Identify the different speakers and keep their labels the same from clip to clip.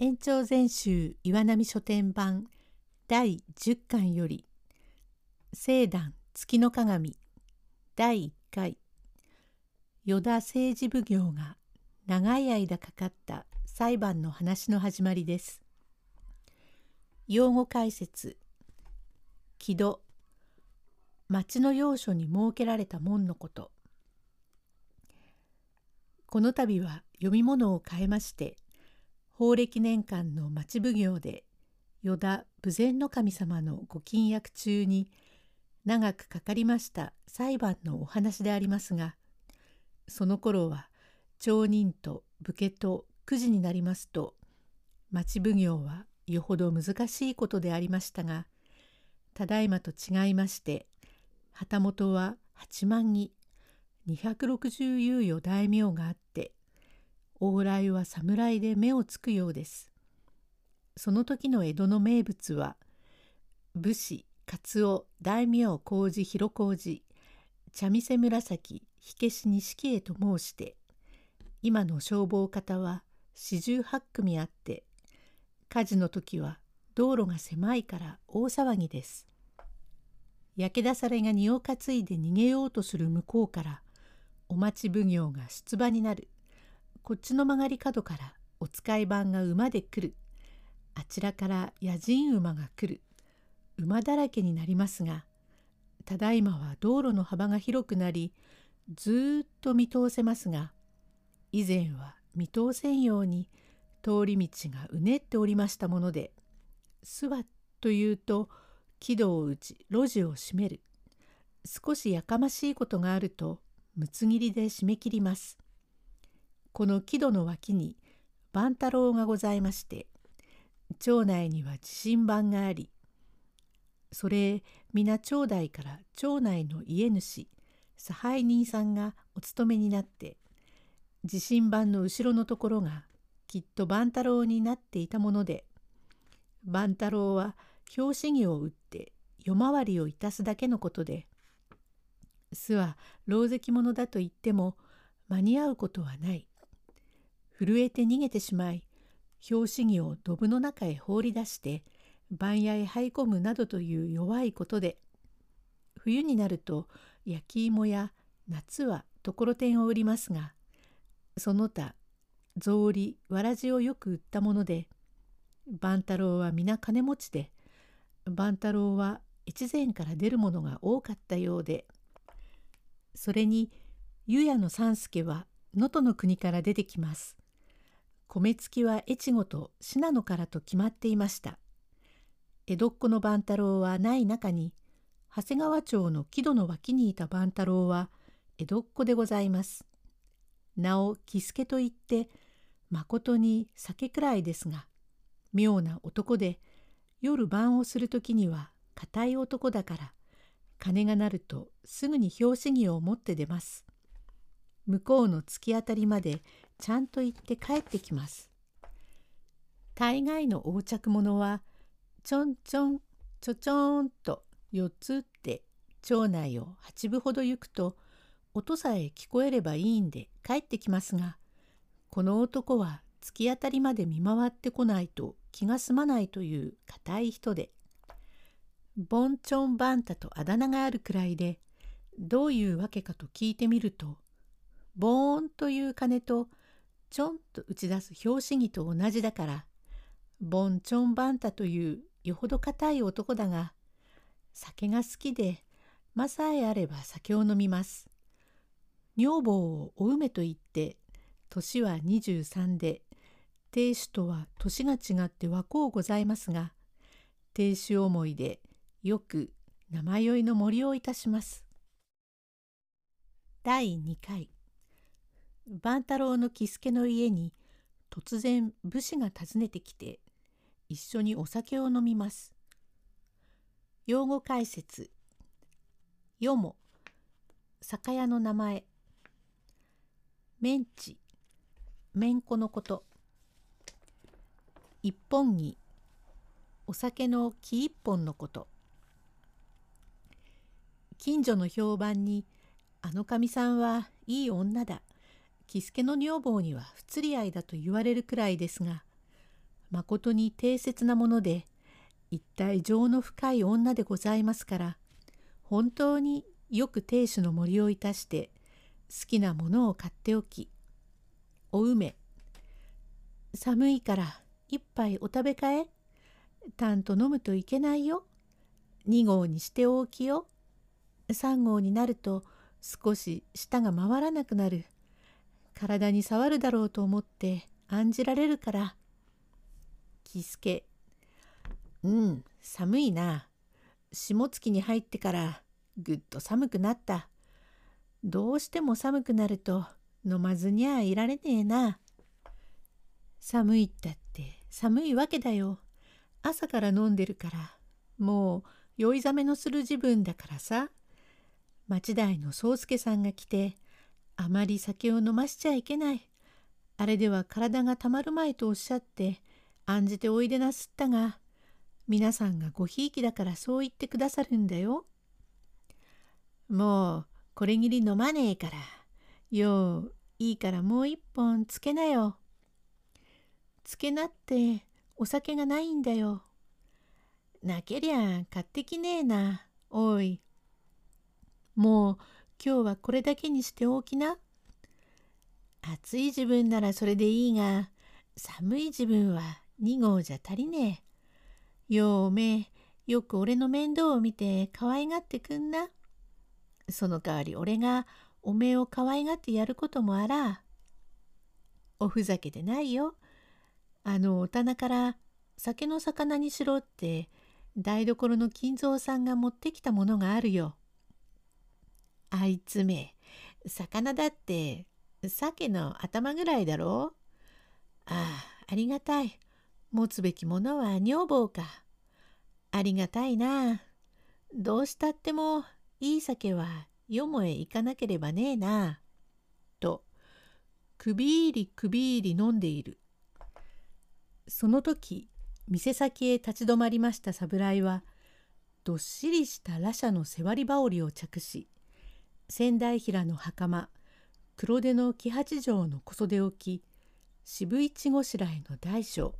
Speaker 1: 延長全集岩波書店版第10巻より聖壇月の鏡第1回。依田政治奉行が長い間かかった裁判の話の始まりです。用語解説。木戸町の要所に設けられた門のこと。この度は読み物を変えまして法暦年間の町奉行で依田豊前の神様のご禁約中に長くかかりました裁判のお話でありますがその頃は町人と武家と9時になりますと町奉行はよほど難しいことでありましたがただいまと違いまして旗本は八万木260猶予大名があって往来は侍で目をつくようです。その時の江戸の名物は武士勝大名工事広工事茶店紫火消し錦絵と申して今の消防方は四十八組あって火事の時は道路が狭いから大騒ぎです。焼け出されが荷を担いで逃げようとする向こうからお待ち奉行が出馬になるこっちの曲がり角からお使い番が馬で来る。あちらから野人馬が来る。馬だらけになりますが、ただいまは道路の幅が広くなり、ずっと見通せますが、以前は見通せんように通り道がうねっておりましたもので、すわというと木戸を打ち路地を閉める。少しやかましいことがあると、むつ切りで締め切ります。この木戸の脇に万太郎がございまして町内には地震盤がありそれ皆町内から町内の家主差配人さんがお勤めになって地震盤の後ろのところがきっと万太郎になっていたもので万太郎は拍子木を打って夜回りをいたすだけのことで巣は老石者だと言っても間に合うことはない。震えて逃げてしまい拍子木をドブの中へ放り出して番屋へ這い込むなどという弱いことで冬になると焼き芋や夏はところてんを売りますがその他草履わらじをよく売ったもので万太郎は皆金持ちで万太郎は越前から出るものが多かったようでそれに湯屋の三助は能登の国から出てきます。米付きは越後と信濃からと決まっていました。江戸っ子の万太郎はない中に、長谷川町の木戸の脇にいた万太郎は江戸っ子でございます。名を喜助と言って、まことに酒くらいですが、妙な男で、夜晩をする時には固い男だから、鐘が鳴るとすぐに拍子木を持って出ます。向こうの突き当たりまでちゃんと行って帰ってきます。大概の横着者はちょんちょんちょちょんと4つ打って町内を8分ほど行くと音さえ聞こえればいいんで帰ってきますがこの男は突き当たりまで見回ってこないと気が済まないという固い人でボンチョンバンタとあだ名があるくらいでどういうわけかと聞いてみるとボーンという鐘とちょんと打ち出す拍子木と同じだからボンチョンバンタというよほど固い男だが酒が好きで間さえあれば酒を飲みます。女房をお梅と言って年は23で亭主とは年が違って若うございますが亭主思いでよく生酔いの森をいたします。第2回万太郎の喜助の家に突然武士が訪ねてきて一緒にお酒を飲みます。用語解説。よも。酒屋の名前。メンチ。めんこのこと。一本木。お酒の木一本のこと。近所の評判にあのかみさんはいい女だ。喜助の女房には不釣り合いだと言われるくらいですがまことに定説なもので一体情の深い女でございますから本当によく亭主の森をいたして好きなものを買っておきお梅寒いから一杯お食べかえたんと飲むといけないよ2合にしておきよ3合になると少し舌が回らなくなる。体に触るだろうと思って案じられるから。喜助うん寒いな。下月に入ってからぐっと寒くなった。どうしても寒くなると飲まずにはいられねえな。寒いったって寒いわけだよ。朝から飲んでるからもう酔いざめのする自分だからさ。町台の宗助さんが来てあまり酒を飲ましちゃいけないあれでは体がたまるまいとおっしゃって案じておいでなすったが皆さんがごひいきだからそう言ってくださるんだよ。もうこれぎり飲まねえからよういいからもう一本つけなよ。つけなってお酒がないんだよ。なけりゃ買ってきねえな、おい。もう今日はこれだけにしておきな。暑い自分ならそれでいいが、寒い自分は2号じゃ足りねえ。ようおめえ、よく俺の面倒を見て可愛がってくんな。その代わり俺がおめえを可愛がってやることもあら。おふざけでないよ。あのお棚から酒の魚にしろって台所の金蔵さんが持ってきたものがあるよ。あいつめ魚だって鮭の頭ぐらいだろ？うああありがたい。持つべきものは女房か。ありがたいな。どうしたってもいい酒はよもへ行かなければねえな。と首入り首入り飲んでいる。その時店先へ立ち止まりました侍はどっしりした羅車の背割り羽織を着し仙台平の袴黒手の木八条の小袖を着渋市ごしらえの大将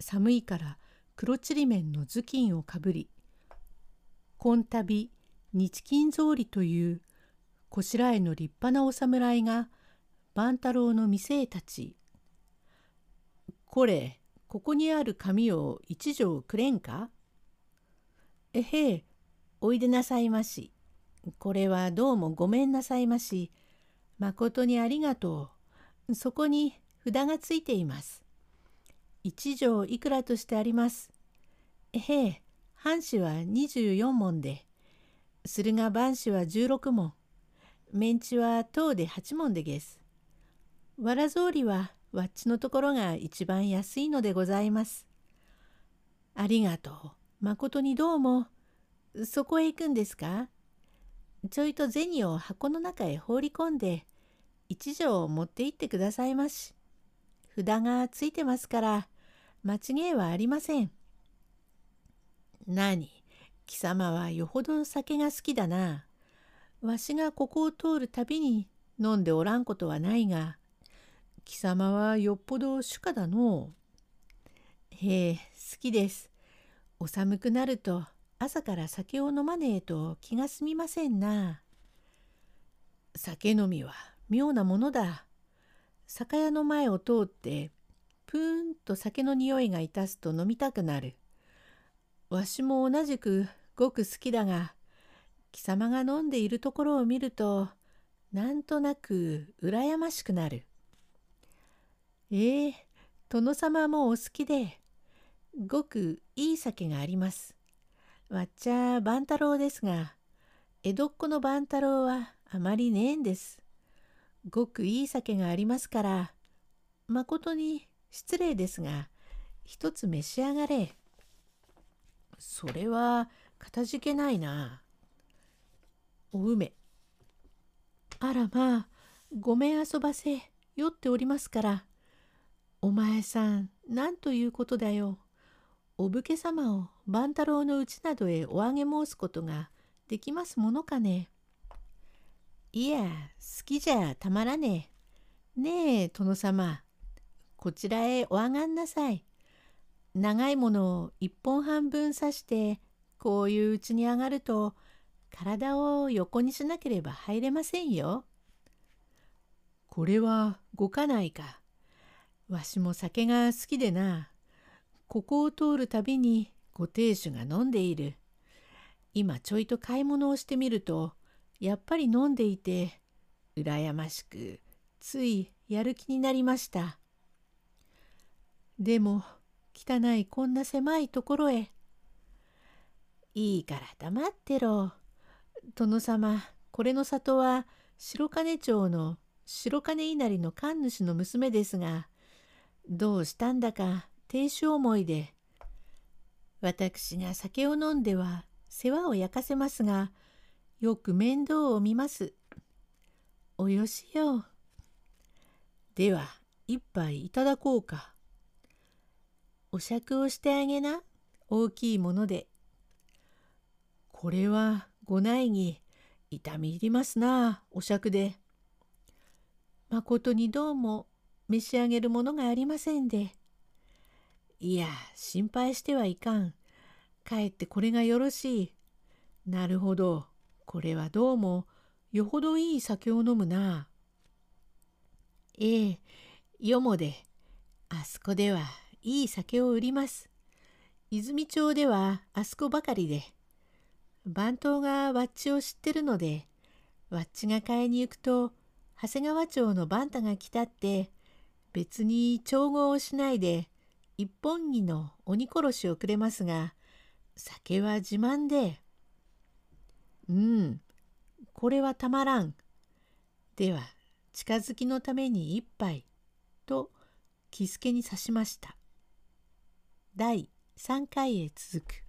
Speaker 1: 寒いから黒ちりめんの頭巾をかぶり今旅日金草履というこしらえの立派なお侍が万太郎の店へ立ちこれ、ここにある紙を一錠くれんか？えへえ、おいでなさいまし。これはどうもごめんなさいまし。まことにありがとう。そこに札がついています。一錠いくらとしてあります。へえ、半紙は24文で、駿河万紙は16文、メンチは等で8文でげす。わらぞうりはわっちのところが一番安いのでございます。ありがとう。まことにどうも。そこへ行くんですか？ちょいと銭を箱の中へ放り込んで、一錠を持って行ってくださいまし。札がついてますから、間違いはありません。何？貴様はよほど酒が好きだな。わしがここを通るたびに飲んでおらんことはないが、貴様はよっぽど主家だのうへえ、好きです。お寒くなると朝から酒を飲まねえと気が済みませんな。酒飲みは妙なものだ。酒屋の前を通ってプーンと酒の匂いがいたすと飲みたくなる。わしも同じくごく好きだが貴様が飲んでいるところを見るとなんとなく羨ましくなる。ええ殿様もお好きで、ごくいい酒があります。わっちゃ万太郎ですが、江戸っ子の万太郎はあまりねえんです。ごくいい酒がありますから、まことに失礼ですが、一つ召し上がれ。それはかたじけないな。お梅。あらまあ、ごめん遊ばせ、酔っておりますから、お前さん、なんということだよ。お武家様を万太郎のうちなどへおあげ申すことができますものかね?いや、好きじゃたまらねえ。ねえ、殿様。こちらへおあがんなさい。長いものを一本半分刺してこういううちに上がると体を横にしなければ入れませんよ。
Speaker 2: これは動かないか。
Speaker 1: わしも酒が好きでな。ここを通るたびにご亭主が飲んでいる。今ちょいと買い物をしてみるとやっぱり飲んでいて羨ましくついやる気になりました。でも汚いこんな狭いところへ。いいから黙ってろ。殿様これの里は白金町の白金稲荷の神主の娘ですがどうしたんだか亭主思いで私が酒を飲んでは世話を焼かせますがよく面倒を見ます。およしよ。
Speaker 2: では一杯いただこうか。
Speaker 1: お酌をしてあげな大きいもので。
Speaker 2: これはご内儀痛み入りますなお酌で。
Speaker 1: まことにどうも召し上げるものがありませんで。
Speaker 2: いや心配してはいかん。かえってこれがよろしい。なるほどこれはどうもよほどいい酒を飲むな。
Speaker 1: ええよもであそこではいい酒を売ります。泉町ではあそこばかりで。番頭がわっちを知ってるのでわっちが買いに行くと長谷川町の番太が来たって別に調合をしないで一本木の鬼殺しをくれますが酒は自慢で「
Speaker 2: うんこれはたまらん」
Speaker 1: では近づきのために一杯と喜助に刺しました。第3回へ続く。